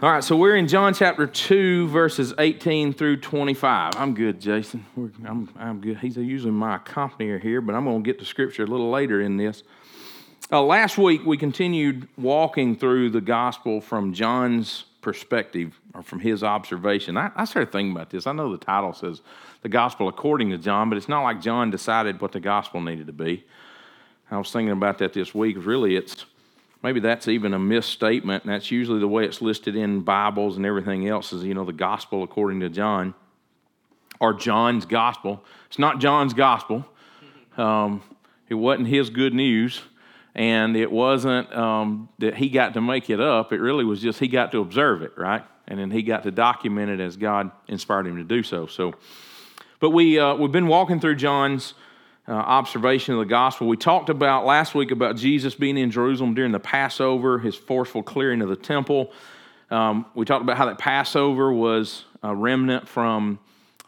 All right, so we're in John chapter 2, verses 18 through 25. I'm good, Jason. We're, I'm, I'm good. He's usually my accompanier here, but I'm going to get to scripture a little later in this. Uh, last week, we continued walking through the gospel from John's perspective or from his observation. I, I started thinking about this. I know the title says the gospel according to John, but it's not like John decided what the gospel needed to be. I was thinking about that this week. Really, it's maybe that's even a misstatement, and that's usually the way it's listed in Bibles and everything else is, you know, the gospel according to John or John's gospel. It's not John's gospel. Um, it wasn't his good news, and it wasn't um, that he got to make it up. It really was just he got to observe it, right? And then he got to document it as God inspired him to do so. So, but we uh, we've been walking through John's uh, observation of the gospel. We talked about last week about Jesus being in Jerusalem during the Passover, his forceful clearing of the temple. Um, we talked about how that Passover was a remnant from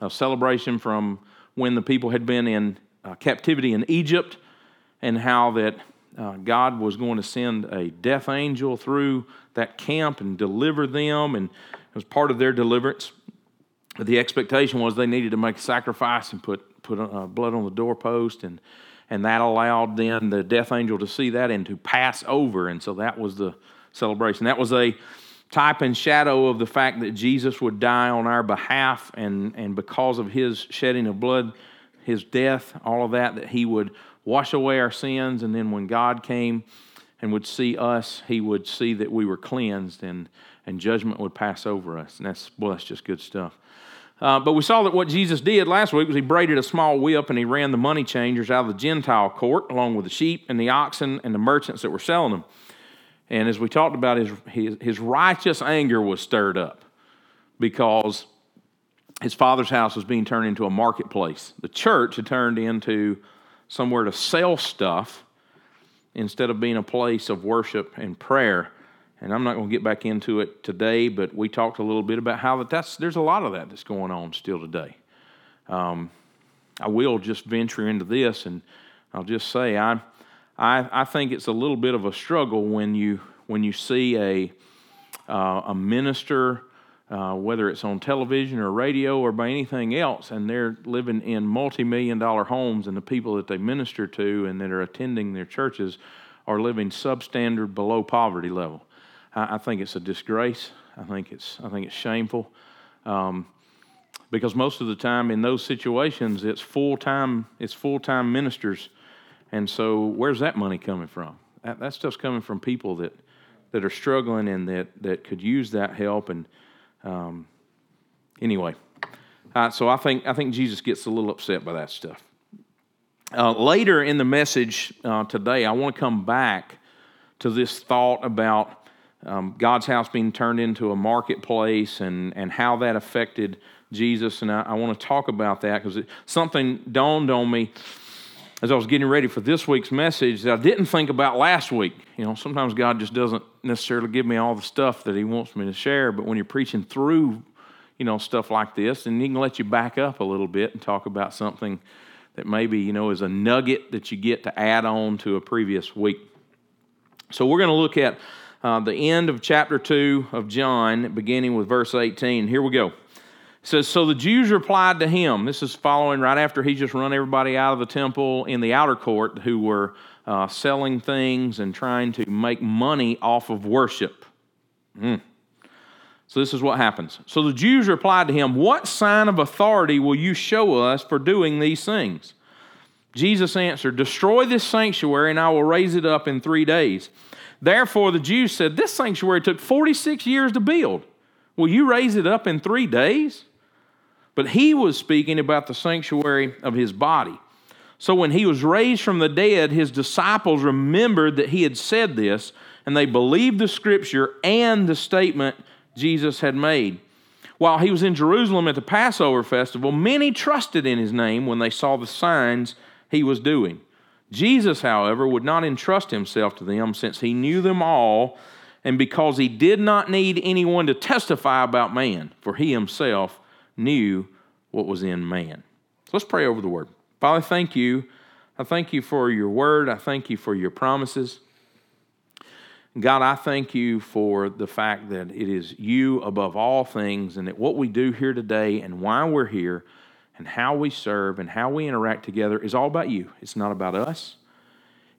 a celebration from when the people had been in uh, captivity in Egypt, and how that uh, God was going to send a death angel through that camp and deliver them, and it was part of their deliverance. The expectation was they needed to make a sacrifice and put put uh, blood on the doorpost, and and that allowed then the death angel to see that and to pass over, and so that was the celebration. That was a type and shadow of the fact that Jesus would die on our behalf, and and because of His shedding of blood, His death, all of that, that He would wash away our sins, and then when God came and would see us, He would see that we were cleansed, and and judgment would pass over us. And that's well, that's just good stuff. Uh, but we saw that what Jesus did last week was he braided a small whip and he ran the money changers out of the Gentile court along with the sheep and the oxen and the merchants that were selling them. And as we talked about, his, his, his righteous anger was stirred up because his father's house was being turned into a marketplace. The church had turned into somewhere to sell stuff instead of being a place of worship and prayer and I'm not going to get back into it today, but we talked a little bit about how that that's there's a lot of that that's going on still today. Um, I will just venture into this, and I'll just say I, I, I think it's a little bit of a struggle when you when you see a uh, a minister, uh, whether it's on television or radio or by anything else, and they're living in multi-million dollar homes, and the people that they minister to and that are attending their churches are living substandard below poverty level. I, I think it's a disgrace. I think it's I think it's shameful. Um, because most of the time in those situations it's full time it's full time ministers, and so where's that money coming from? That, that stuff's coming from people that that are struggling and that that could use that help. And um, anyway, uh, so I think I think Jesus gets a little upset by that stuff. Uh, later in the message uh, today, I want to come back to this thought about um, God's house being turned into a marketplace and, and how that affected Jesus. And I, I want to talk about that because something dawned on me as I was getting ready for this week's message that I didn't think about last week. You know, sometimes God just doesn't necessarily give me all the stuff that He wants me to share, but when you're preaching through, you know, stuff like this, and He can let you back up a little bit and talk about something that maybe, you know, is a nugget that you get to add on to a previous week. So we're going to look at uh, the end of chapter 2 of John, beginning with verse 18. Here we go. It says, So the Jews replied to him. This is following right after he just run everybody out of the temple in the outer court who were uh, selling things and trying to make money off of worship. Mm. So this is what happens. So the Jews replied to him, What sign of authority will you show us for doing these things? Jesus answered, Destroy this sanctuary, and I will raise it up in three days. Therefore, the Jews said, This sanctuary took 46 years to build. Will you raise it up in three days? But he was speaking about the sanctuary of his body. So when he was raised from the dead, his disciples remembered that he had said this, and they believed the scripture and the statement Jesus had made. While he was in Jerusalem at the Passover festival, many trusted in his name when they saw the signs he was doing. Jesus, however, would not entrust himself to them since he knew them all and because he did not need anyone to testify about man, for he himself knew what was in man. So let's pray over the word. Father, thank you. I thank you for your word. I thank you for your promises. God, I thank you for the fact that it is you above all things, and that what we do here today and why we're here and how we serve and how we interact together is all about you. It's not about us,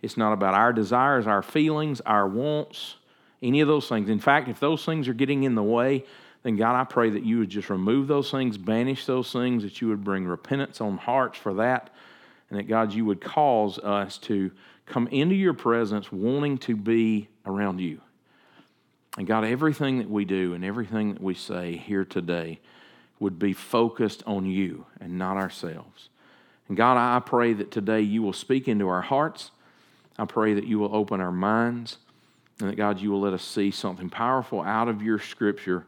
it's not about our desires, our feelings, our wants, any of those things. In fact, if those things are getting in the way, then God, I pray that you would just remove those things, banish those things, that you would bring repentance on hearts for that, and that God, you would cause us to come into your presence wanting to be around you. And God, everything that we do and everything that we say here today would be focused on you and not ourselves. And God, I pray that today you will speak into our hearts. I pray that you will open our minds and that, God, you will let us see something powerful out of your scripture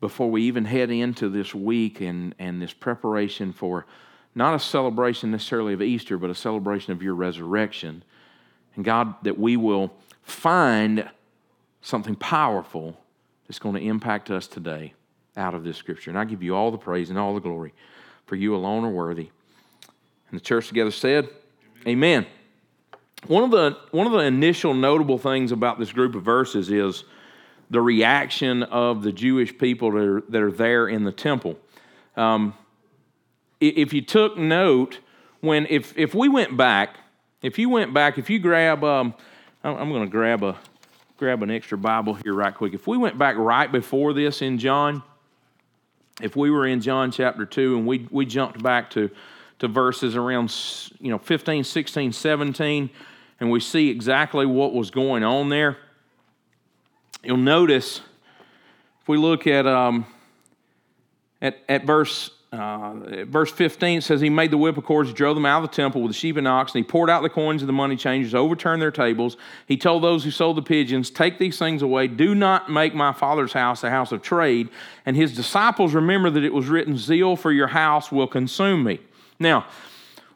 before we even head into this week and, and this preparation for not a celebration necessarily of Easter, but a celebration of your resurrection. And God, that we will find something powerful that's going to impact us today out of this scripture. And I give you all the praise and all the glory, for you alone are worthy. And the church together said, Amen. Amen. One of the one of the initial notable things about this group of verses is the reaction of the Jewish people that are, that are there in the temple. Um, if you took note, when if if we went back, if you went back, if you grab, um, I'm going to grab a grab an extra Bible here right quick. If we went back right before this in John, if we were in John chapter 2 and we, we jumped back to, to verses around you know 15, 16, 17, and we see exactly what was going on there, you'll notice if we look at, um, at, at verse uh, verse 15 says he made the whip of cords, drove them out of the temple with the sheep and ox, and he poured out the coins of the money changers, overturned their tables. He told those who sold the pigeons, Take these things away. Do not make my father's house a house of trade. And his disciples remember that it was written, Zeal for your house will consume me. Now,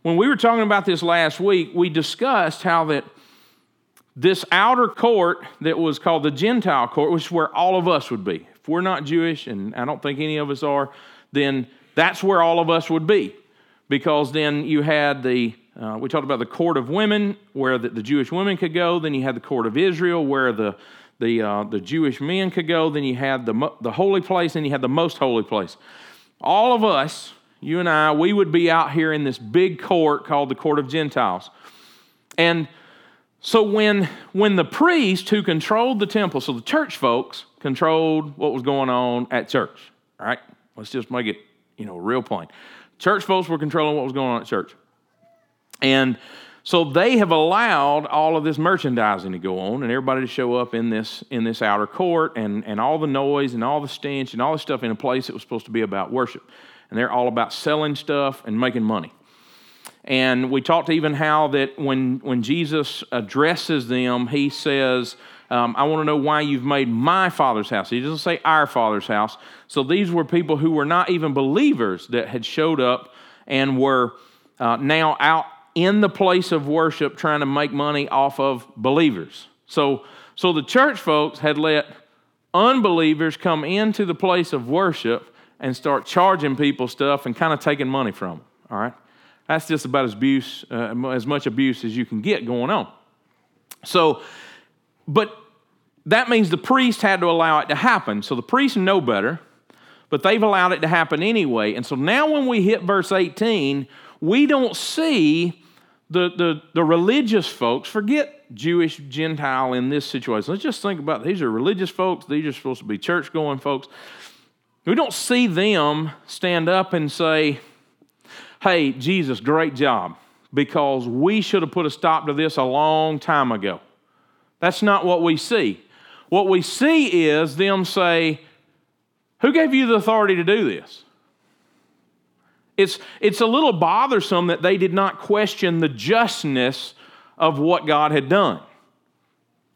when we were talking about this last week, we discussed how that this outer court that was called the Gentile court, which is where all of us would be. If we're not Jewish, and I don't think any of us are, then that's where all of us would be. Because then you had the, uh, we talked about the court of women, where the, the, Jewish women could go. Then you had the court of Israel, where the, the, uh, the Jewish men could go. Then you had the, the holy place, and you had the most holy place. All of us, you and I, we would be out here in this big court called the court of Gentiles. And so when, when the priest who controlled the temple, so the church folks controlled what was going on at church, all right? Let's just make it you know, real plain. Church folks were controlling what was going on at church. And so they have allowed all of this merchandising to go on and everybody to show up in this in this outer court and, and all the noise and all the stench and all the stuff in a place that was supposed to be about worship. And they're all about selling stuff and making money. And we talked even how that when when Jesus addresses them, he says, um, I want to know why you've made my father's house. He doesn't say our father's house. So these were people who were not even believers that had showed up and were uh, now out in the place of worship trying to make money off of believers. So, so the church folks had let unbelievers come into the place of worship and start charging people stuff and kind of taking money from them. All right? That's just about as, abuse, uh, as much abuse as you can get going on. So but that means the priest had to allow it to happen. So the priests know better, but they've allowed it to happen anyway. And so now when we hit verse 18, we don't see the, the, the religious folks, forget Jewish, Gentile in this situation. Let's just think about these are religious folks, these are supposed to be church going folks. We don't see them stand up and say, Hey, Jesus, great job, because we should have put a stop to this a long time ago. That's not what we see. What we see is them say, Who gave you the authority to do this? It's, it's a little bothersome that they did not question the justness of what God had done,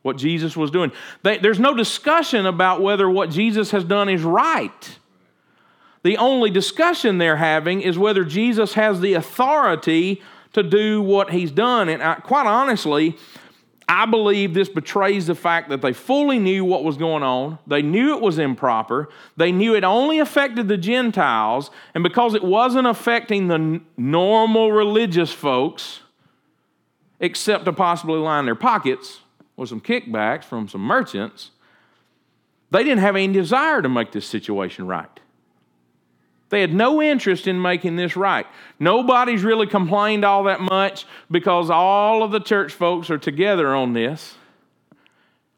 what Jesus was doing. They, there's no discussion about whether what Jesus has done is right. The only discussion they're having is whether Jesus has the authority to do what he's done. And I, quite honestly, I believe this betrays the fact that they fully knew what was going on. They knew it was improper. They knew it only affected the Gentiles. And because it wasn't affecting the normal religious folks, except to possibly line their pockets, with some kickbacks from some merchants, they didn't have any desire to make this situation right. They had no interest in making this right. Nobody's really complained all that much because all of the church folks are together on this.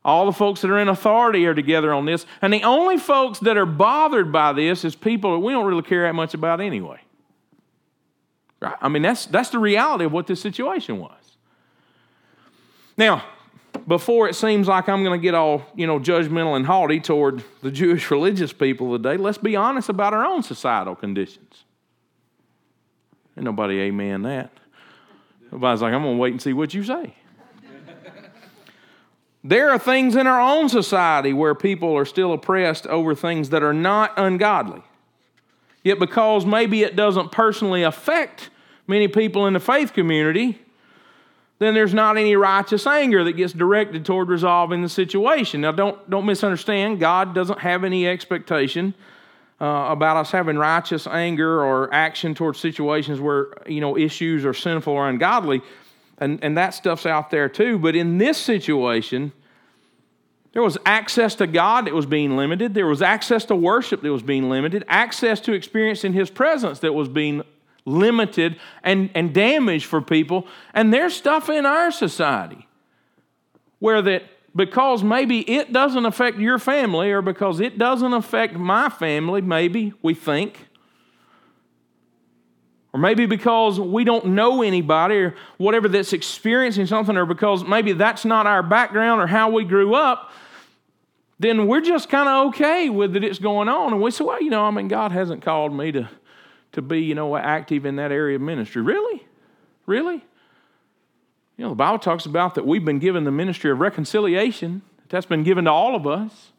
All the folks that are in authority are together on this. And the only folks that are bothered by this is people that we don't really care that much about anyway. Right? I mean, that's, that's the reality of what this situation was. Now, before it seems like I'm going to get all, you know, judgmental and haughty toward the Jewish religious people today, let's be honest about our own societal conditions. Ain't nobody amen that. Nobody's like, I'm going to wait and see what you say. there are things in our own society where people are still oppressed over things that are not ungodly. Yet, because maybe it doesn't personally affect many people in the faith community, then there's not any righteous anger that gets directed toward resolving the situation. Now, don't, don't misunderstand. God doesn't have any expectation uh, about us having righteous anger or action towards situations where, you know, issues are sinful or ungodly. And, and that stuff's out there too. But in this situation, there was access to God that was being limited. There was access to worship that was being limited. Access to experiencing His presence that was being limited and, and damaged for people. And there's stuff in our society where that because maybe it doesn't affect your family or because it doesn't affect my family, maybe we think. Or maybe because we don't know anybody or whatever that's experiencing something, or because maybe that's not our background or how we grew up, then we're just kind of okay with it, it's going on. And we say, well, you know, I mean, God hasn't called me to to be, you know, active in that area of ministry. Really? Really? You know, the Bible talks about that we've been given the ministry of reconciliation. That's been given to all of us.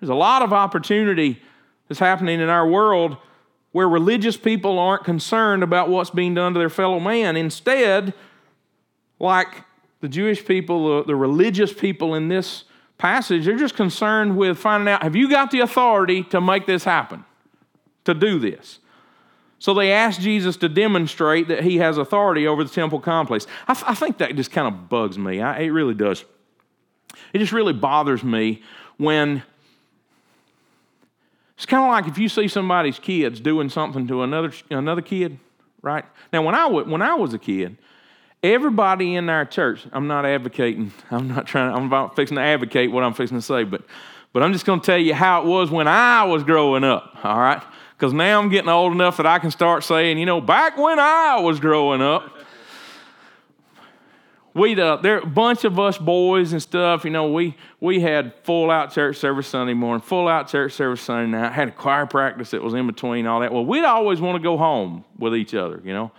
There's a lot of opportunity that's happening in our world where religious people aren't concerned about what's being done to their fellow man. Instead, like the Jewish people, the, the religious people in this passage, they're just concerned with finding out have you got the authority to make this happen, to do this? So they asked Jesus to demonstrate that he has authority over the temple complex. I, think that just kind of bugs me. I, it really does. It just really bothers me when it's kind of like if you see somebody's kids doing something to another, another kid, right? Now, when I, w- when I was a kid, everybody in our church, I'm not advocating, I'm not trying, I'm about fixing to advocate what I'm fixing to say, but, but I'm just going to tell you how it was when I was growing up, all right? Because now I'm getting old enough that I can start saying, you know, back when I was growing up, we uh, there a bunch of us boys and stuff. You know, we we had full out church service Sunday morning, full out church service Sunday night. Had a choir practice that was in between all that. Well, we'd always want to go home with each other. You know,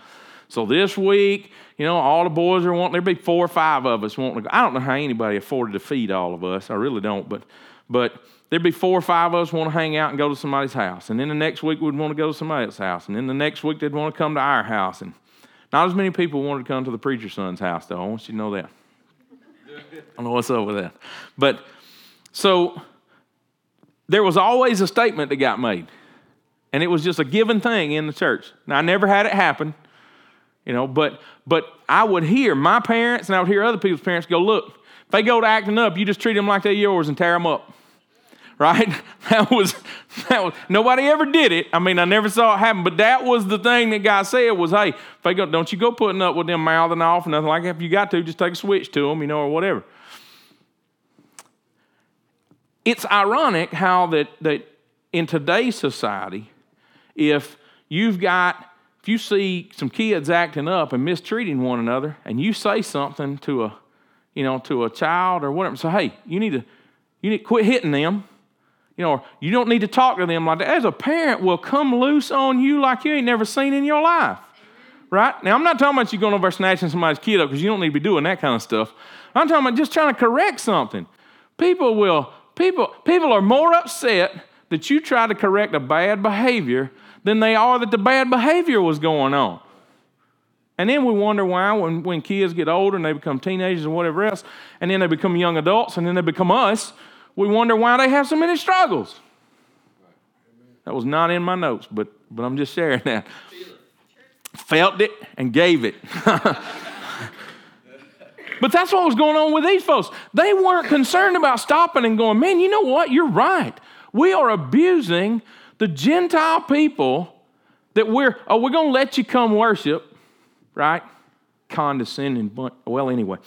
so this week, you know, all the boys are wanting. There'd be four or five of us wanting to go. I don't know how anybody afforded to feed all of us. I really don't, but but there'd be four or five of us want to hang out and go to somebody's house. And then the next week we'd want to go to somebody else's house. And then the next week they'd want to come to our house. And not as many people wanted to come to the preacher's son's house, though. I want you to know that. I don't know what's up with that. But so there was always a statement that got made. And it was just a given thing in the church. Now, I never had it happen, you know, but but I would hear my parents and I would hear other people's parents go, look, if they go to acting up, you just treat them like they're yours and tear them up right? That was, that was, nobody ever did it. I mean, I never saw it happen, but that was the thing that God said was, hey, if they go, don't you go putting up with them mouthing off and nothing like that. If you got to, just take a switch to them, you know, or whatever. It's ironic how that, that in today's society, if you've got, if you see some kids acting up and mistreating one another, and you say something to a, you know, to a child or whatever, say, hey, you need to, you need to quit hitting them you know, you don't need to talk to them like that. As a parent will come loose on you like you ain't never seen in your life. Right? Now, I'm not talking about you going over snatching somebody's kid up because you don't need to be doing that kind of stuff. I'm talking about just trying to correct something. People will, people, people are more upset that you try to correct a bad behavior than they are that the bad behavior was going on. And then we wonder why when, when kids get older and they become teenagers and whatever else, and then they become young adults and then they become us, we wonder why they have so many struggles. That was not in my notes, but, but I'm just sharing that. Felt it and gave it. But that's what was going on with these folks. They weren't concerned about stopping and going, man, you know what? You're right. We are abusing the Gentile people that we're, oh, we're going to let you come worship, right? Condescending, but, well, anyway.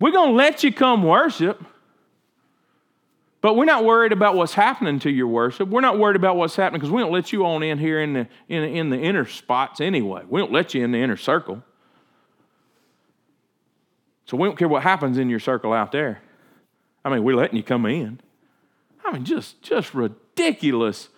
We're going to let you come worship, but we're not worried about what's happening to your worship. We're not worried about what's happening because we don't let you on in here in the, in, in the inner spots anyway. We don't let you in the inner circle. So we don't care what happens in your circle out there. I mean, we're letting you come in. I mean, just, just ridiculous,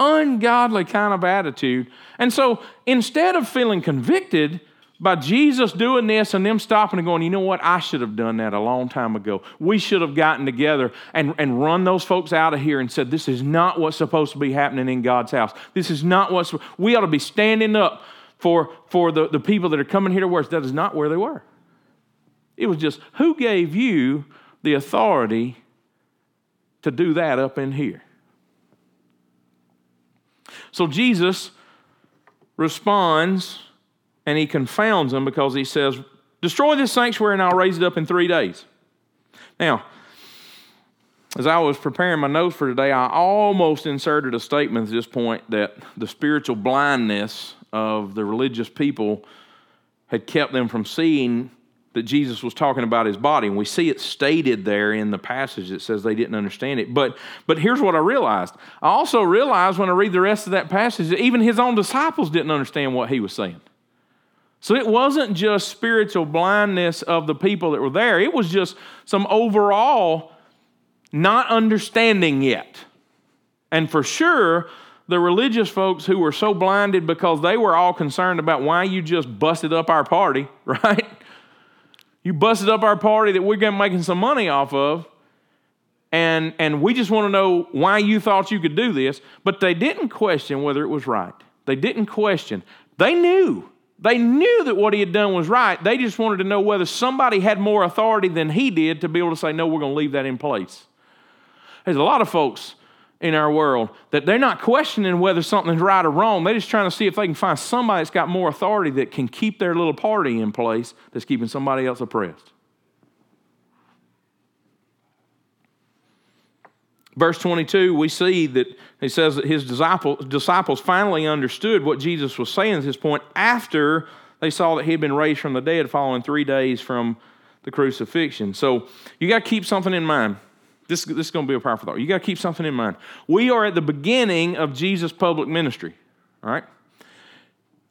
ungodly kind of attitude. And so instead of feeling convicted, by Jesus doing this and them stopping and going, you know what? I should have done that a long time ago. We should have gotten together and, and run those folks out of here and said, this is not what's supposed to be happening in God's house. This is not what's, we ought to be standing up for, for the, the people that are coming here to worship. That is not where they were. It was just, who gave you the authority to do that up in here? So Jesus responds and he confounds them because he says, Destroy this sanctuary and I'll raise it up in three days. Now, as I was preparing my notes for today, I almost inserted a statement at this point that the spiritual blindness of the religious people had kept them from seeing that Jesus was talking about his body. And we see it stated there in the passage that says they didn't understand it. But, but here's what I realized. I also realized when I read the rest of that passage that even his own disciples didn't understand what he was saying. So it wasn't just spiritual blindness of the people that were there, it was just some overall not understanding yet. And for sure, the religious folks who were so blinded because they were all concerned about why you just busted up our party, right? You busted up our party that we're making some money off of. And, and we just want to know why you thought you could do this. But they didn't question whether it was right. They didn't question. They knew. They knew that what he had done was right. They just wanted to know whether somebody had more authority than he did to be able to say, no, we're going to leave that in place. There's a lot of folks in our world that they're not questioning whether something's right or wrong. They're just trying to see if they can find somebody that's got more authority that can keep their little party in place that's keeping somebody else oppressed. Verse 22, we see that he says that his disciples finally understood what Jesus was saying at this point after they saw that he had been raised from the dead following three days from the crucifixion. So you got to keep something in mind. This, this is going to be a powerful thought. You got to keep something in mind. We are at the beginning of Jesus' public ministry, all right?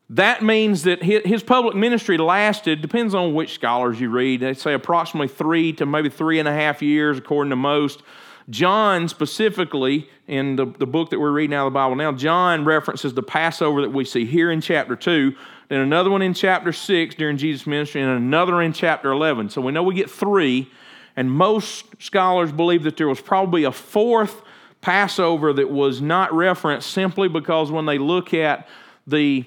That means that his public ministry lasted, depends on which scholars you read, they say approximately three to maybe three and a half years, according to most. John specifically, in the, the book that we're reading out of the Bible now, John references the Passover that we see here in chapter 2, then another one in chapter 6 during Jesus' ministry, and another in chapter 11. So we know we get three, and most scholars believe that there was probably a fourth Passover that was not referenced simply because when they look at the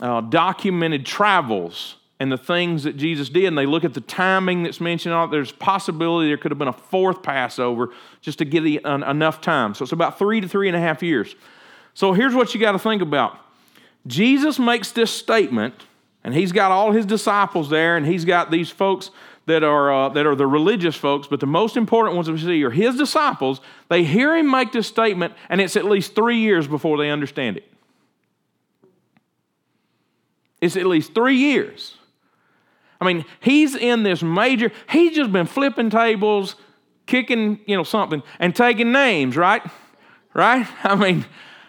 uh, documented travels and the things that Jesus did, and they look at the timing that's mentioned on it, there's possibility there could have been a fourth Passover just to give enough time. So it's about three to three and a half years. So here's what you got to think about Jesus makes this statement, and he's got all his disciples there, and he's got these folks that are, uh, that are the religious folks, but the most important ones we see are his disciples. They hear him make this statement, and it's at least three years before they understand it. It's at least three years. I mean, he's in this major, he's just been flipping tables, kicking, you know, something, and taking names, right? Right? I mean,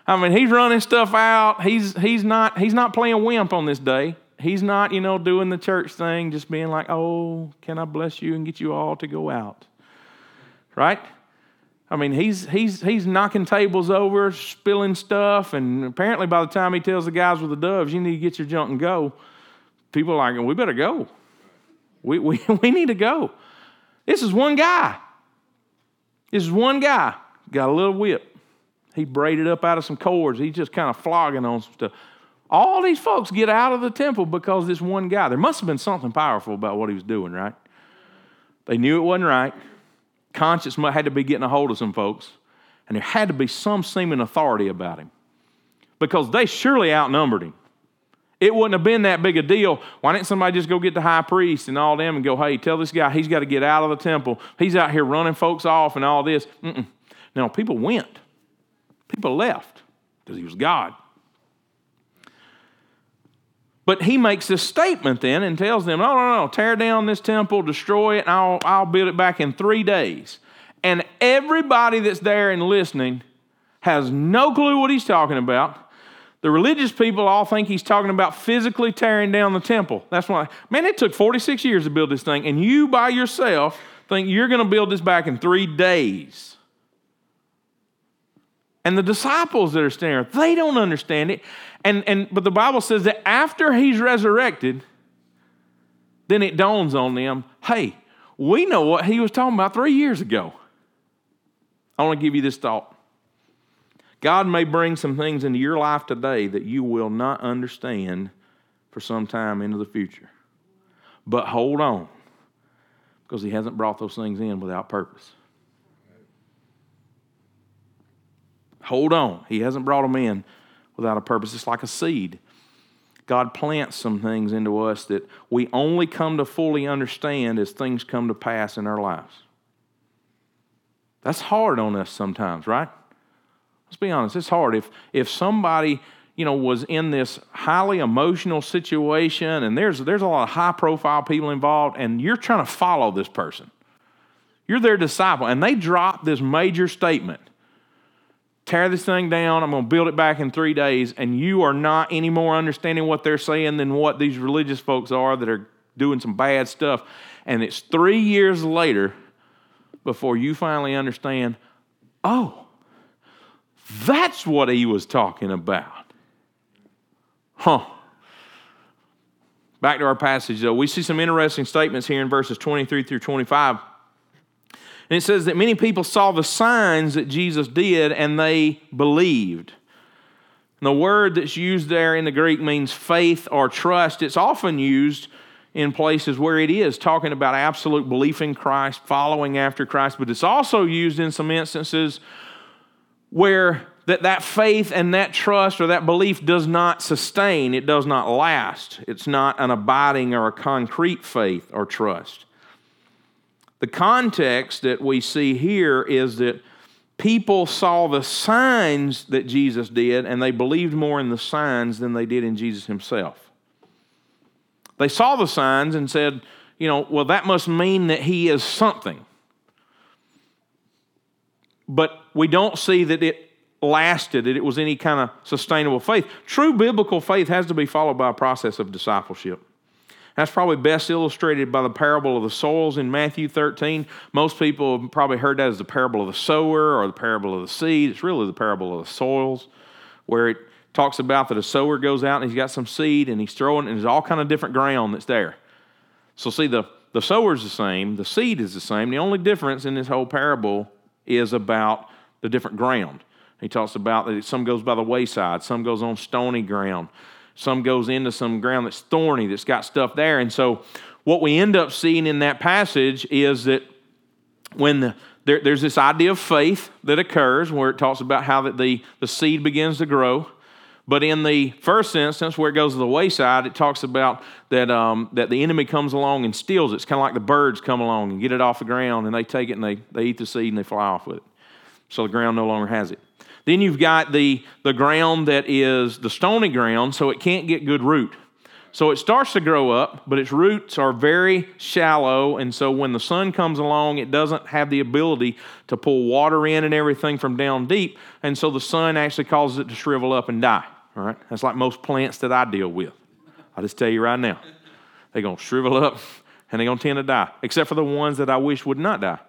I mean, he's running stuff out. He's he's not he's not playing wimp on this day. He's not, you know, doing the church thing, just being like, oh, can I bless you and get you all to go out? Right? I mean, he's he's he's knocking tables over, spilling stuff, and apparently by the time he tells the guys with the doves, you need to get your junk and go, people are like, we better go. We, we, we need to go. This is one guy. This is one guy. Got a little whip. He braided up out of some cords. He's just kind of flogging on some stuff. All these folks get out of the temple because this one guy. There must have been something powerful about what he was doing, right? They knew it wasn't right. Conscience had to be getting a hold of some folks, and there had to be some seeming authority about him because they surely outnumbered him. It wouldn't have been that big a deal. Why didn't somebody just go get the high priest and all them and go, hey, tell this guy he's got to get out of the temple. He's out here running folks off and all this. Mm-mm. No, people went. People left because he was God. But he makes this statement then and tells them, no, no, no, tear down this temple, destroy it, and I'll, I'll build it back in three days. And everybody that's there and listening has no clue what he's talking about. The religious people all think he's talking about physically tearing down the temple. That's why, man, it took 46 years to build this thing, and you by yourself think you're going to build this back in three days. And the disciples that are standing there, they don't understand it. And, and, but the Bible says that after he's resurrected, then it dawns on them hey, we know what he was talking about three years ago. I want to give you this thought. God may bring some things into your life today that you will not understand for some time into the future. But hold on, because He hasn't brought those things in without purpose. Hold on, He hasn't brought them in without a purpose. It's like a seed. God plants some things into us that we only come to fully understand as things come to pass in our lives. That's hard on us sometimes, right? Let's be honest, it's hard. If, if somebody you know, was in this highly emotional situation and there's, there's a lot of high profile people involved and you're trying to follow this person. You're their disciple and they drop this major statement tear this thing down. I'm going to build it back in three days. And you are not any more understanding what they're saying than what these religious folks are that are doing some bad stuff. And it's three years later before you finally understand oh, that's what he was talking about. Huh. Back to our passage, though, we see some interesting statements here in verses 23 through 25. And it says that many people saw the signs that Jesus did and they believed. And the word that's used there in the Greek means faith or trust. It's often used in places where it is talking about absolute belief in Christ, following after Christ, but it's also used in some instances where that, that faith and that trust or that belief does not sustain, it does not last. It's not an abiding or a concrete faith or trust. The context that we see here is that people saw the signs that Jesus did and they believed more in the signs than they did in Jesus himself. They saw the signs and said, you know, well, that must mean that he is something. But we don't see that it lasted, that it was any kind of sustainable faith. True biblical faith has to be followed by a process of discipleship. That's probably best illustrated by the parable of the soils in Matthew 13. Most people have probably heard that as the parable of the sower or the parable of the seed. It's really the parable of the soils, where it talks about that a sower goes out and he's got some seed and he's throwing, and there's all kind of different ground that's there. So see, the, the sower's the same, the seed is the same. The only difference in this whole parable is about the different ground. He talks about that some goes by the wayside, some goes on stony ground. Some goes into some ground that's thorny, that's got stuff there. And so, what we end up seeing in that passage is that when the, there, there's this idea of faith that occurs where it talks about how that the, the seed begins to grow. But in the first instance, where it goes to the wayside, it talks about that, um, that the enemy comes along and steals it. It's kind of like the birds come along and get it off the ground, and they take it and they, they eat the seed and they fly off with it. So the ground no longer has it. Then you've got the, the ground that is the stony ground, so it can't get good root. So it starts to grow up, but its roots are very shallow. And so when the sun comes along, it doesn't have the ability to pull water in and everything from down deep. And so the sun actually causes it to shrivel up and die. All right? That's like most plants that I deal with. I'll just tell you right now. They're going to shrivel up and they're going to tend to die, except for the ones that I wish would not die.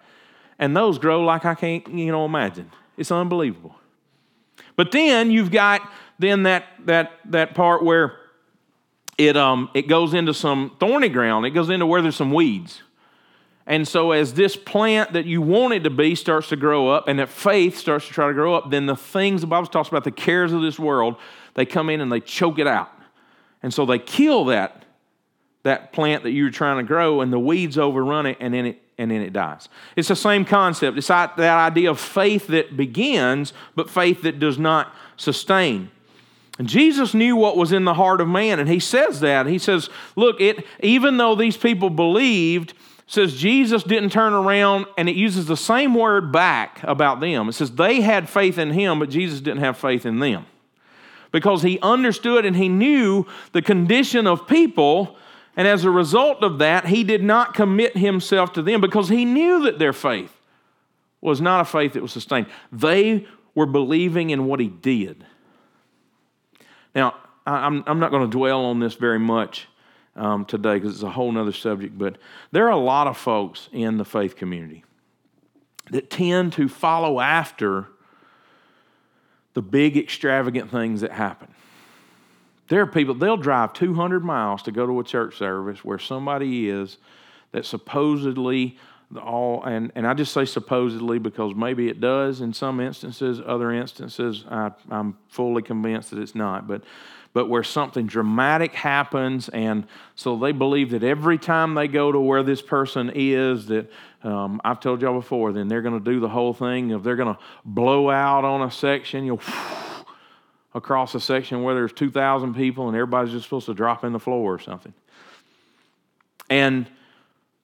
And those grow like I can't, you know, imagine. It's unbelievable. But then you've got then that that that part where it um it goes into some thorny ground. It goes into where there's some weeds. And so as this plant that you want it to be starts to grow up and that faith starts to try to grow up, then the things the Bible talks about, the cares of this world, they come in and they choke it out. And so they kill that, that plant that you're trying to grow, and the weeds overrun it, and then it and then it dies. It's the same concept. It's that idea of faith that begins, but faith that does not sustain. And Jesus knew what was in the heart of man, and he says that. He says, Look, it, even though these people believed, says Jesus didn't turn around, and it uses the same word back about them. It says they had faith in him, but Jesus didn't have faith in them. Because he understood and he knew the condition of people, and as a result of that, he did not commit himself to them because he knew that their faith was not a faith that was sustained. They were believing in what he did. Now, I'm, I'm not going to dwell on this very much um, today because it's a whole other subject, but there are a lot of folks in the faith community that tend to follow after the big extravagant things that happen. There are people, they'll drive 200 miles to go to a church service where somebody is that supposedly the all and, and I just say supposedly because maybe it does in some instances, other instances I, I'm fully convinced that it's not. But but where something dramatic happens, and so they believe that every time they go to where this person is, that um, I've told y'all before, then they're going to do the whole thing. If they're going to blow out on a section, you'll across a section where there's 2,000 people and everybody's just supposed to drop in the floor or something. And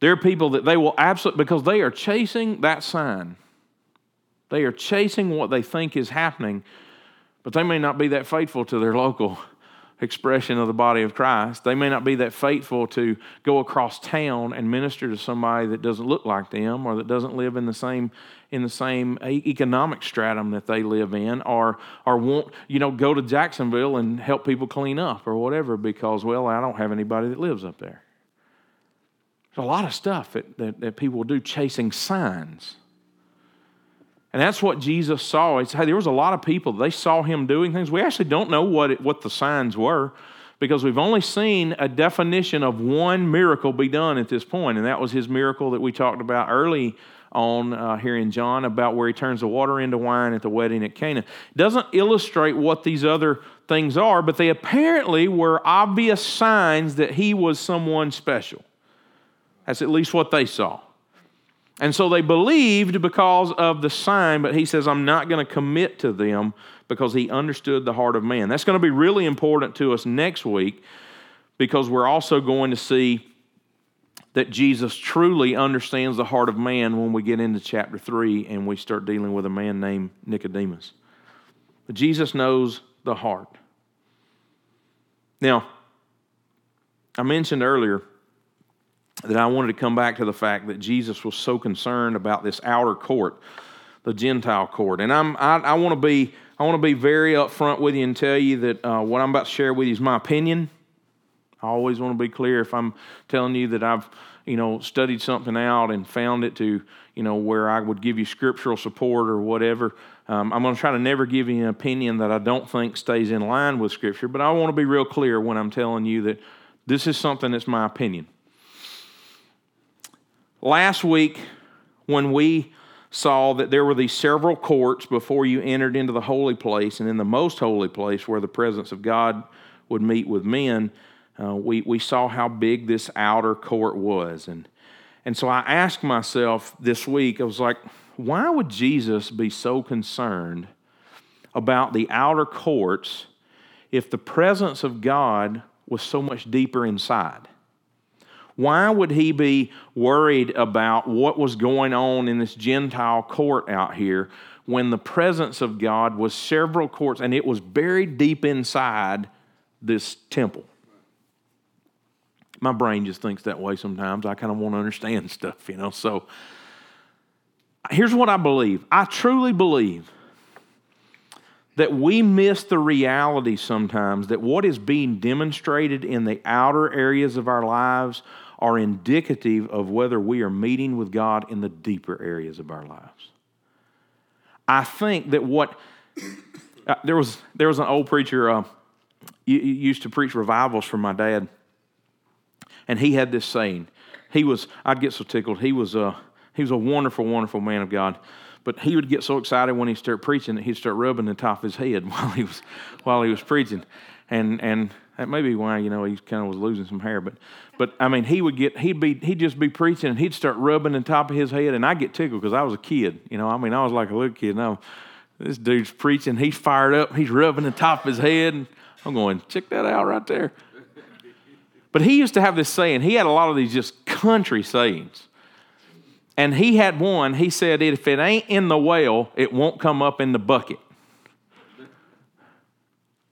there are people that they will absolutely, because they are chasing that sign. They are chasing what they think is happening, but they may not be that faithful to their local expression of the body of Christ. They may not be that faithful to go across town and minister to somebody that doesn't look like them or that doesn't live in the same in the same economic stratum that they live in or or won't, you know, go to Jacksonville and help people clean up or whatever because well, I don't have anybody that lives up there. There's a lot of stuff that, that, that people do chasing signs. And that's what Jesus saw. Said, hey, there was a lot of people, they saw him doing things. We actually don't know what, it, what the signs were because we've only seen a definition of one miracle be done at this point, and that was his miracle that we talked about early on uh, here in John about where he turns the water into wine at the wedding at Cana. It doesn't illustrate what these other things are, but they apparently were obvious signs that he was someone special. That's at least what they saw. And so they believed because of the sign, but he says, I'm not going to commit to them because he understood the heart of man. That's going to be really important to us next week because we're also going to see that Jesus truly understands the heart of man when we get into chapter 3 and we start dealing with a man named Nicodemus. But Jesus knows the heart. Now, I mentioned earlier that I wanted to come back to the fact that Jesus was so concerned about this outer court, the Gentile court. And I'm, I, I want to be I want to be very upfront with you and tell you that uh, what I'm about to share with you is my opinion. I always want to be clear if I'm telling you that I've you know studied something out and found it to you know where I would give you scriptural support or whatever. Um, I'm going to try to never give you an opinion that I don't think stays in line with Scripture, but I want to be real clear when I'm telling you that this is something that's my opinion. Last week, when we saw that there were these several courts before you entered into the holy place and in the most holy place where the presence of God would meet with men, uh, we, we saw how big this outer court was. And, and so I asked myself this week, I was like, why would Jesus be so concerned about the outer courts if the presence of God was so much deeper inside? Why would he be worried about what was going on in this Gentile court out here when the presence of God was several courts and it was buried deep inside this temple? My brain just thinks that way sometimes. I kind of want to understand stuff, you know. So here's what I believe I truly believe that we miss the reality sometimes that what is being demonstrated in the outer areas of our lives are indicative of whether we are meeting with God in the deeper areas of our lives. I think that what uh, there was there was an old preacher uh, used to preach revivals for my dad, and he had this saying. He was I'd get so tickled. He was a he was a wonderful, wonderful man of God. But he would get so excited when he started preaching that he'd start rubbing the top of his head while he was while he was preaching, and and that may be why you know he kind of was losing some hair. But but I mean, he would get, he'd be, he'd just be preaching and he'd start rubbing the top of his head. And I get tickled because I was a kid, you know. I mean, I was like a little kid I This dude's preaching. He's fired up. He's rubbing the top of his head. And I'm going, check that out right there. But he used to have this saying. He had a lot of these just country sayings. And he had one. He said, if it ain't in the well, it won't come up in the bucket.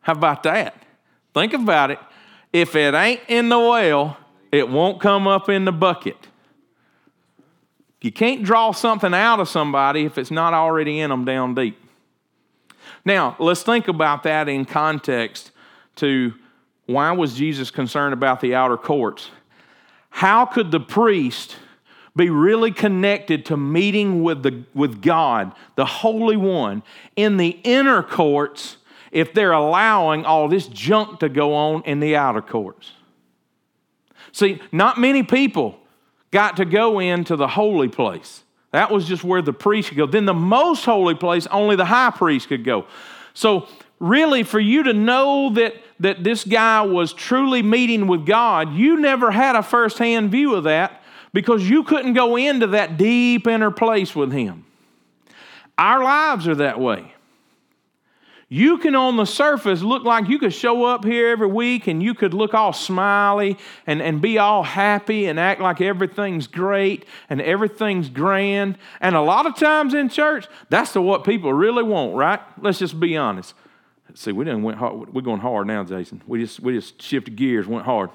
How about that? Think about it. If it ain't in the well, it won't come up in the bucket. You can't draw something out of somebody if it's not already in them down deep. Now, let's think about that in context to why was Jesus concerned about the outer courts? How could the priest be really connected to meeting with, the, with God, the Holy One, in the inner courts if they're allowing all this junk to go on in the outer courts? See, not many people got to go into the holy place. That was just where the priest could go. Then the most holy place, only the high priest could go. So, really, for you to know that, that this guy was truly meeting with God, you never had a firsthand view of that because you couldn't go into that deep inner place with him. Our lives are that way. You can, on the surface, look like you could show up here every week and you could look all smiley and, and be all happy and act like everything's great and everything's grand. And a lot of times in church, that's the what people really want, right? Let's just be honest. See, we didn't went hard. We're going hard now, Jason. We just we just shifted gears, went hard.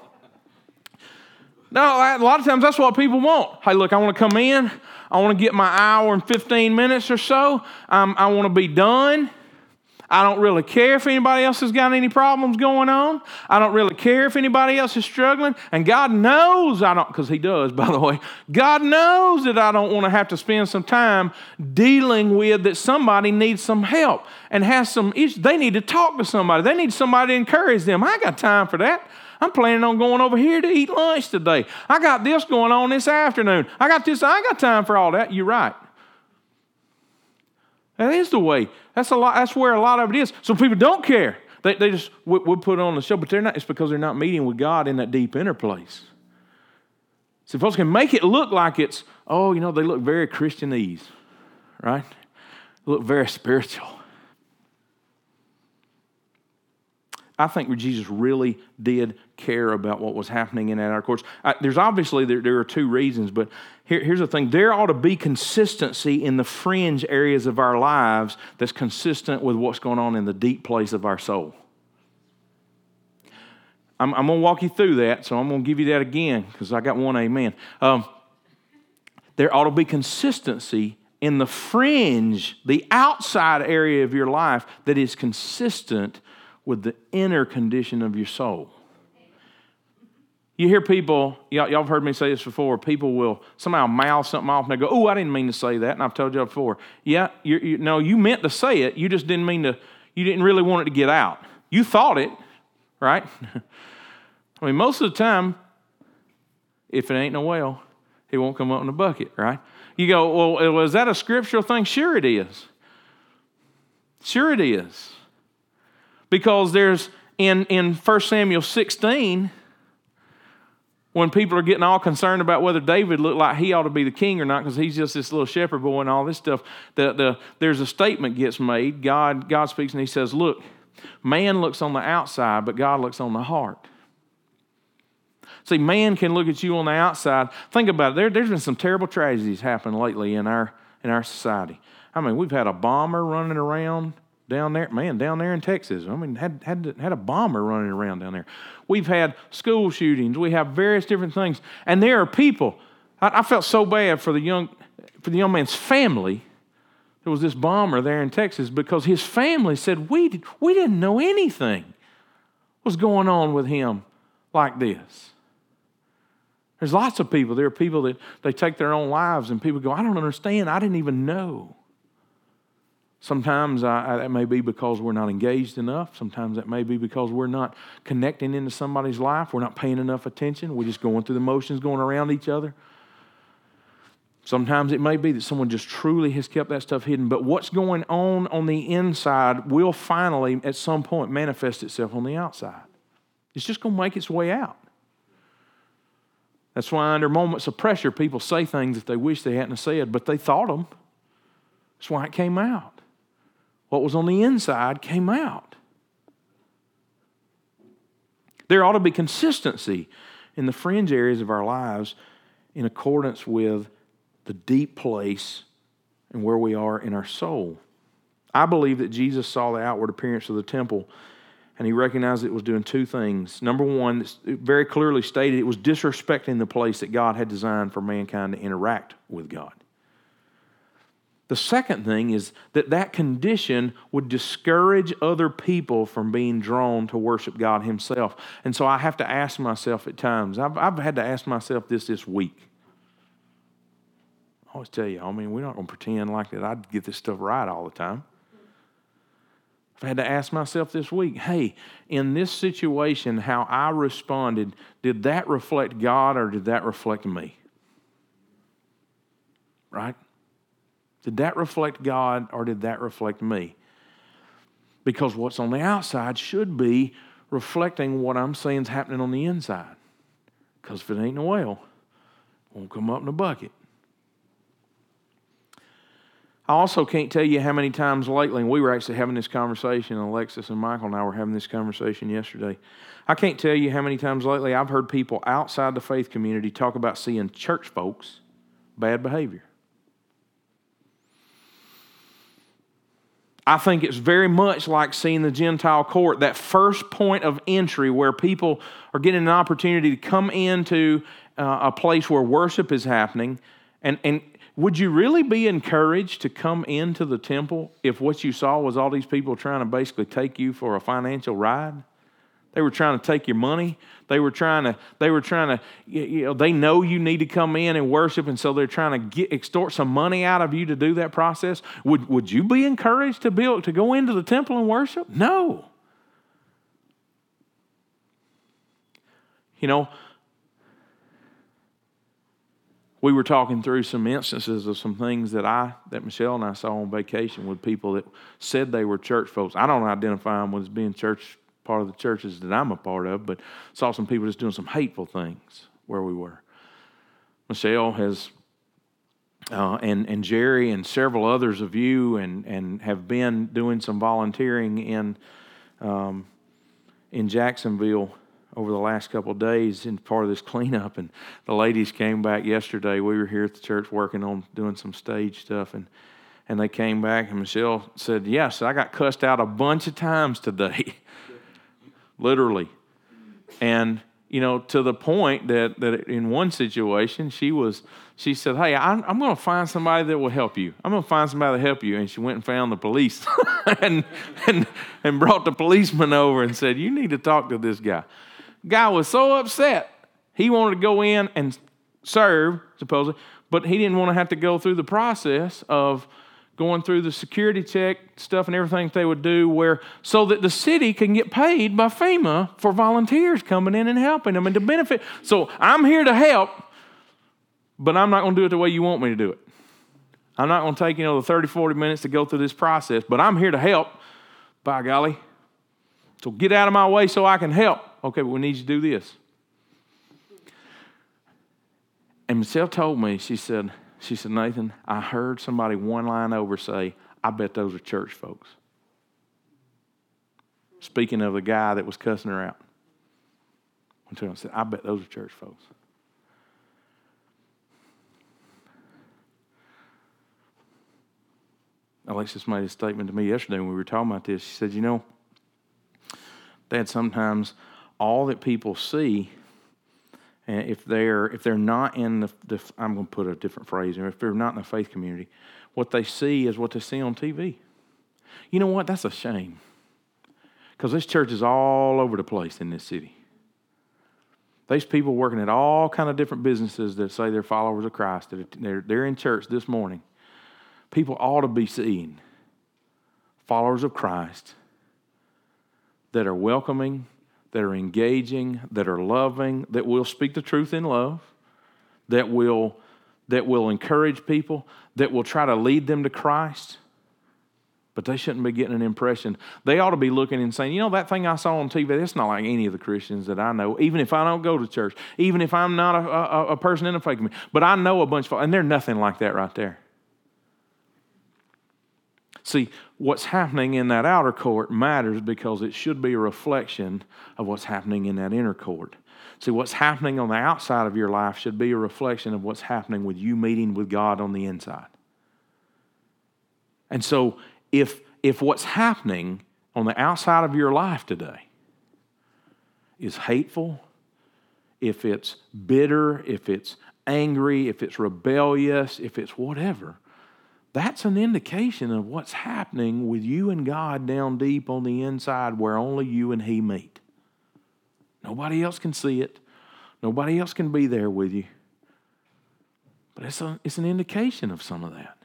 No, a lot of times that's what people want. Hey, look, I want to come in. I want to get my hour and 15 minutes or so. Um, I want to be done. I don't really care if anybody else has got any problems going on. I don't really care if anybody else is struggling. And God knows I don't, because He does, by the way. God knows that I don't want to have to spend some time dealing with that somebody needs some help and has some issues. They need to talk to somebody, they need somebody to encourage them. I got time for that. I'm planning on going over here to eat lunch today. I got this going on this afternoon. I got this, I got time for all that. You're right. That is the way. That's a lot. That's where a lot of it is. So people don't care. They, they just would, would put on the show, but they're not. It's because they're not meeting with God in that deep inner place. See, folks can make it look like it's oh, you know, they look very Christianese, right? Look very spiritual. I think Jesus really did care about what was happening in that outer courts. I, there's obviously there, there, are two reasons, but here, here's the thing: there ought to be consistency in the fringe areas of our lives that's consistent with what's going on in the deep place of our soul. I'm, I'm going to walk you through that, so I'm going to give you that again because I got one amen. Um, there ought to be consistency in the fringe, the outside area of your life that is consistent with the inner condition of your soul. You hear people, y'all, y'all have heard me say this before, people will somehow mouth something off and they go, Oh, I didn't mean to say that. And I've told you before. Yeah, you, no, you meant to say it. You just didn't mean to, you didn't really want it to get out. You thought it, right? I mean, most of the time, if it ain't no well, it won't come up in a bucket, right? You go, Well, is that a scriptural thing? Sure, it is. Sure, it is. Because there's in, in 1 Samuel 16, when people are getting all concerned about whether David looked like he ought to be the king or not, because he's just this little shepherd boy and all this stuff, the, the, there's a statement gets made. God, God speaks and he says, Look, man looks on the outside, but God looks on the heart. See, man can look at you on the outside. Think about it. There, there's been some terrible tragedies happen lately in our, in our society. I mean, we've had a bomber running around down there, man, down there in Texas. I mean, had, had, had a bomber running around down there. We've had school shootings. We have various different things. And there are people. I, I felt so bad for the young, for the young man's family. There was this bomber there in Texas because his family said, we, did, we didn't know anything was going on with him like this. There's lots of people. There are people that they take their own lives, and people go, I don't understand. I didn't even know. Sometimes I, I, that may be because we're not engaged enough. Sometimes that may be because we're not connecting into somebody's life. We're not paying enough attention. We're just going through the motions, going around each other. Sometimes it may be that someone just truly has kept that stuff hidden. But what's going on on the inside will finally, at some point, manifest itself on the outside. It's just going to make its way out. That's why, under moments of pressure, people say things that they wish they hadn't said, but they thought them. That's why it came out. What was on the inside came out. There ought to be consistency in the fringe areas of our lives in accordance with the deep place and where we are in our soul. I believe that Jesus saw the outward appearance of the temple and he recognized it was doing two things. Number one, very clearly stated, it was disrespecting the place that God had designed for mankind to interact with God. The second thing is that that condition would discourage other people from being drawn to worship God Himself. And so I have to ask myself at times, I've, I've had to ask myself this this week. I always tell you, I mean, we're not going to pretend like that I'd get this stuff right all the time. I've had to ask myself this week hey, in this situation, how I responded, did that reflect God or did that reflect me? Right? Did that reflect God or did that reflect me? Because what's on the outside should be reflecting what I'm seeing is happening on the inside. Because if it ain't no oil, well, it won't come up in a bucket. I also can't tell you how many times lately, and we were actually having this conversation, Alexis and Michael and I were having this conversation yesterday. I can't tell you how many times lately I've heard people outside the faith community talk about seeing church folks bad behavior. I think it's very much like seeing the Gentile court, that first point of entry where people are getting an opportunity to come into uh, a place where worship is happening. And, and would you really be encouraged to come into the temple if what you saw was all these people trying to basically take you for a financial ride? They were trying to take your money. They were trying to, they were trying to, you know, they know you need to come in and worship, and so they're trying to get, extort some money out of you to do that process. Would, would you be encouraged to, build, to go into the temple and worship? No. You know, we were talking through some instances of some things that I that Michelle and I saw on vacation with people that said they were church folks. I don't identify them as being church part of the churches that I'm a part of, but saw some people just doing some hateful things where we were. Michelle has, uh, and, and Jerry and several others of you, and, and have been doing some volunteering in, um, in Jacksonville over the last couple of days in part of this cleanup. And the ladies came back yesterday. We were here at the church working on doing some stage stuff, and and they came back, and Michelle said, "Yes, I got cussed out a bunch of times today." literally. And, you know, to the point that, that in one situation, she was, she said, Hey, I'm, I'm going to find somebody that will help you. I'm going to find somebody to help you. And she went and found the police and, and, and brought the policeman over and said, You need to talk to this guy. Guy was so upset. He wanted to go in and serve, supposedly, but he didn't want to have to go through the process of, going through the security check stuff and everything they would do where so that the city can get paid by FEMA for volunteers coming in and helping them and to benefit. So I'm here to help, but I'm not going to do it the way you want me to do it. I'm not going to take, you know, the 30, 40 minutes to go through this process, but I'm here to help, by golly. So get out of my way so I can help. Okay, but we need you to do this. And Michelle told me, she said, she said, Nathan, I heard somebody one line over say, I bet those are church folks. Speaking of the guy that was cussing her out. I said, I bet those are church folks. Alexis made a statement to me yesterday when we were talking about this. She said, You know, Dad, sometimes all that people see and if they're if they're not in the, the I'm going to put a different phrase, if they're not in the faith community, what they see is what they see on TV. You know what? That's a shame. Because this church is all over the place in this city. There's people working at all kind of different businesses that say they're followers of Christ. They're, they're in church this morning. People ought to be seeing followers of Christ that are welcoming, that are engaging, that are loving, that will speak the truth in love, that will, that will encourage people, that will try to lead them to Christ. But they shouldn't be getting an impression. They ought to be looking and saying, you know, that thing I saw on TV, that's not like any of the Christians that I know, even if I don't go to church, even if I'm not a, a, a person in a faith community. But I know a bunch of, and they're nothing like that right there. See, what's happening in that outer court matters because it should be a reflection of what's happening in that inner court. See, what's happening on the outside of your life should be a reflection of what's happening with you meeting with God on the inside. And so, if, if what's happening on the outside of your life today is hateful, if it's bitter, if it's angry, if it's rebellious, if it's whatever, that's an indication of what's happening with you and God down deep on the inside where only you and He meet. Nobody else can see it, nobody else can be there with you. But it's, a, it's an indication of some of that.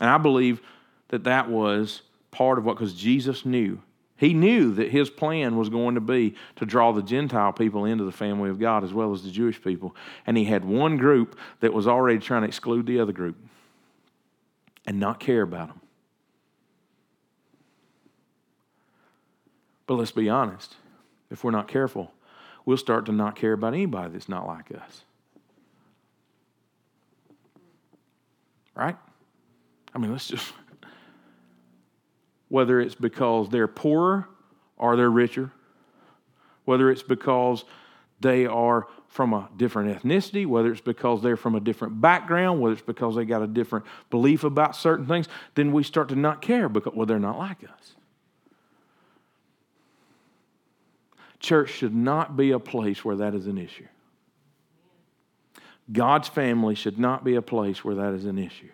And I believe that that was part of what, because Jesus knew. He knew that his plan was going to be to draw the Gentile people into the family of God as well as the Jewish people. And he had one group that was already trying to exclude the other group and not care about them. But let's be honest if we're not careful, we'll start to not care about anybody that's not like us. Right? I mean, let's just, whether it's because they're poorer or they're richer, whether it's because they are from a different ethnicity, whether it's because they're from a different background, whether it's because they got a different belief about certain things, then we start to not care because, well, they're not like us. Church should not be a place where that is an issue. God's family should not be a place where that is an issue.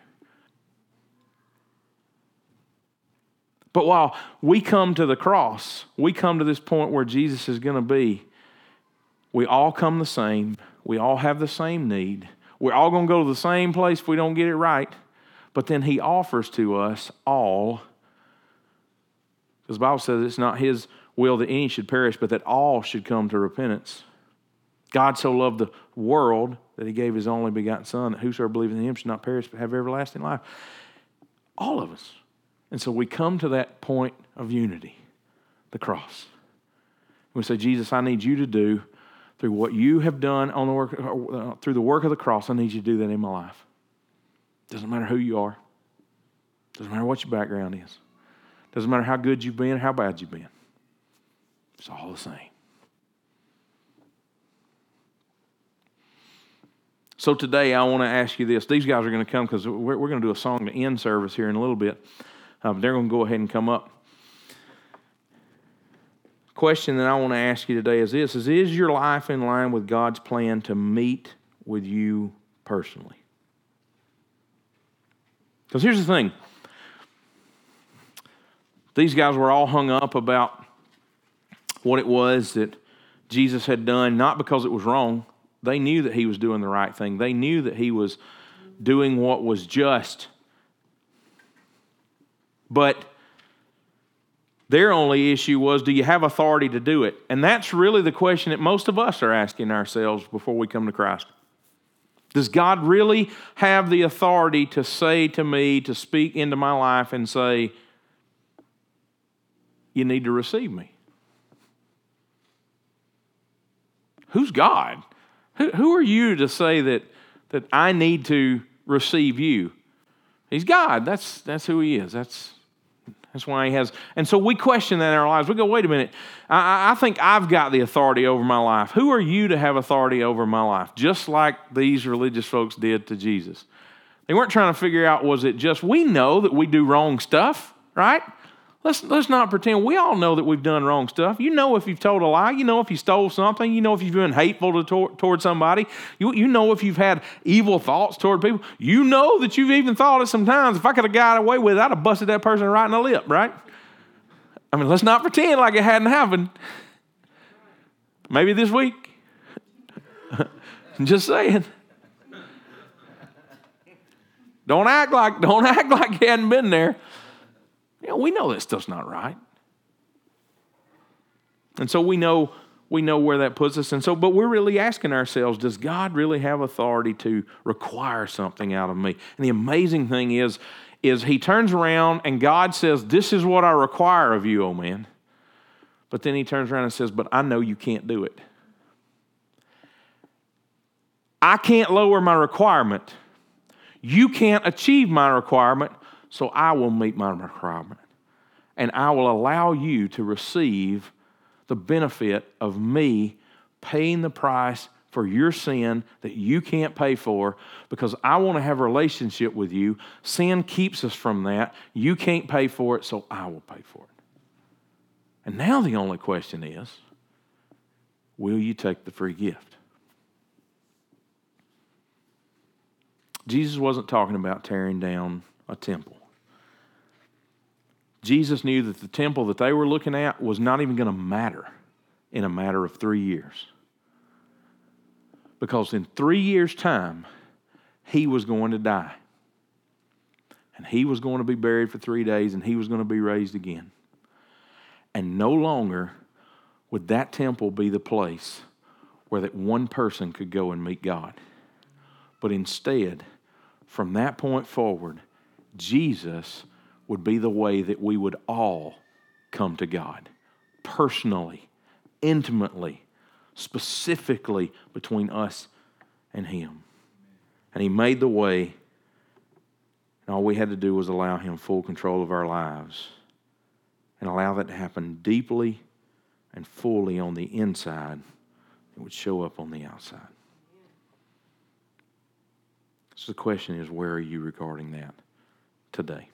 But while we come to the cross, we come to this point where Jesus is going to be, we all come the same. We all have the same need. We're all going to go to the same place if we don't get it right. But then he offers to us all, because the Bible says it's not his will that any should perish, but that all should come to repentance. God so loved the world that he gave his only begotten Son, that whosoever believes in him should not perish but have everlasting life. All of us. And so we come to that point of unity, the cross. We say, Jesus, I need you to do through what you have done on the work, uh, through the work of the cross, I need you to do that in my life. Doesn't matter who you are. Doesn't matter what your background is. Doesn't matter how good you've been how bad you've been. It's all the same. So today I want to ask you this. These guys are going to come because we're, we're going to do a song to end service here in a little bit. Um, they're going to go ahead and come up. Question that I want to ask you today is this is, is your life in line with God's plan to meet with you personally? Because here's the thing these guys were all hung up about what it was that Jesus had done, not because it was wrong. They knew that he was doing the right thing, they knew that he was doing what was just. But their only issue was do you have authority to do it? And that's really the question that most of us are asking ourselves before we come to Christ. Does God really have the authority to say to me, to speak into my life and say, you need to receive me? Who's God? Who, who are you to say that, that I need to receive you? He's God. That's, that's who He is. That's, that's why He has. And so we question that in our lives. We go, wait a minute. I, I think I've got the authority over my life. Who are you to have authority over my life? Just like these religious folks did to Jesus. They weren't trying to figure out, was it just, we know that we do wrong stuff, right? Let's, let's not pretend. We all know that we've done wrong stuff. You know if you've told a lie. You know if you stole something. You know if you've been hateful to, toward, toward somebody. You, you know if you've had evil thoughts toward people. You know that you've even thought it sometimes. If I could have got away with it, I'd have busted that person right in the lip, right? I mean, let's not pretend like it hadn't happened. Maybe this week. Just saying. Don't act like don't act like you hadn't been there. You know, we know that stuff's not right. And so we know we know where that puts us. And so, but we're really asking ourselves, does God really have authority to require something out of me? And the amazing thing is, is he turns around and God says, This is what I require of you, oh man. But then he turns around and says, But I know you can't do it. I can't lower my requirement. You can't achieve my requirement. So I will meet my requirement. And I will allow you to receive the benefit of me paying the price for your sin that you can't pay for because I want to have a relationship with you. Sin keeps us from that. You can't pay for it, so I will pay for it. And now the only question is will you take the free gift? Jesus wasn't talking about tearing down a temple. Jesus knew that the temple that they were looking at was not even going to matter in a matter of three years. Because in three years' time, he was going to die. And he was going to be buried for three days, and he was going to be raised again. And no longer would that temple be the place where that one person could go and meet God. But instead, from that point forward, Jesus would be the way that we would all come to God personally, intimately, specifically between us and Him. And He made the way, and all we had to do was allow Him full control of our lives and allow that to happen deeply and fully on the inside. It would show up on the outside. So the question is where are you regarding that today?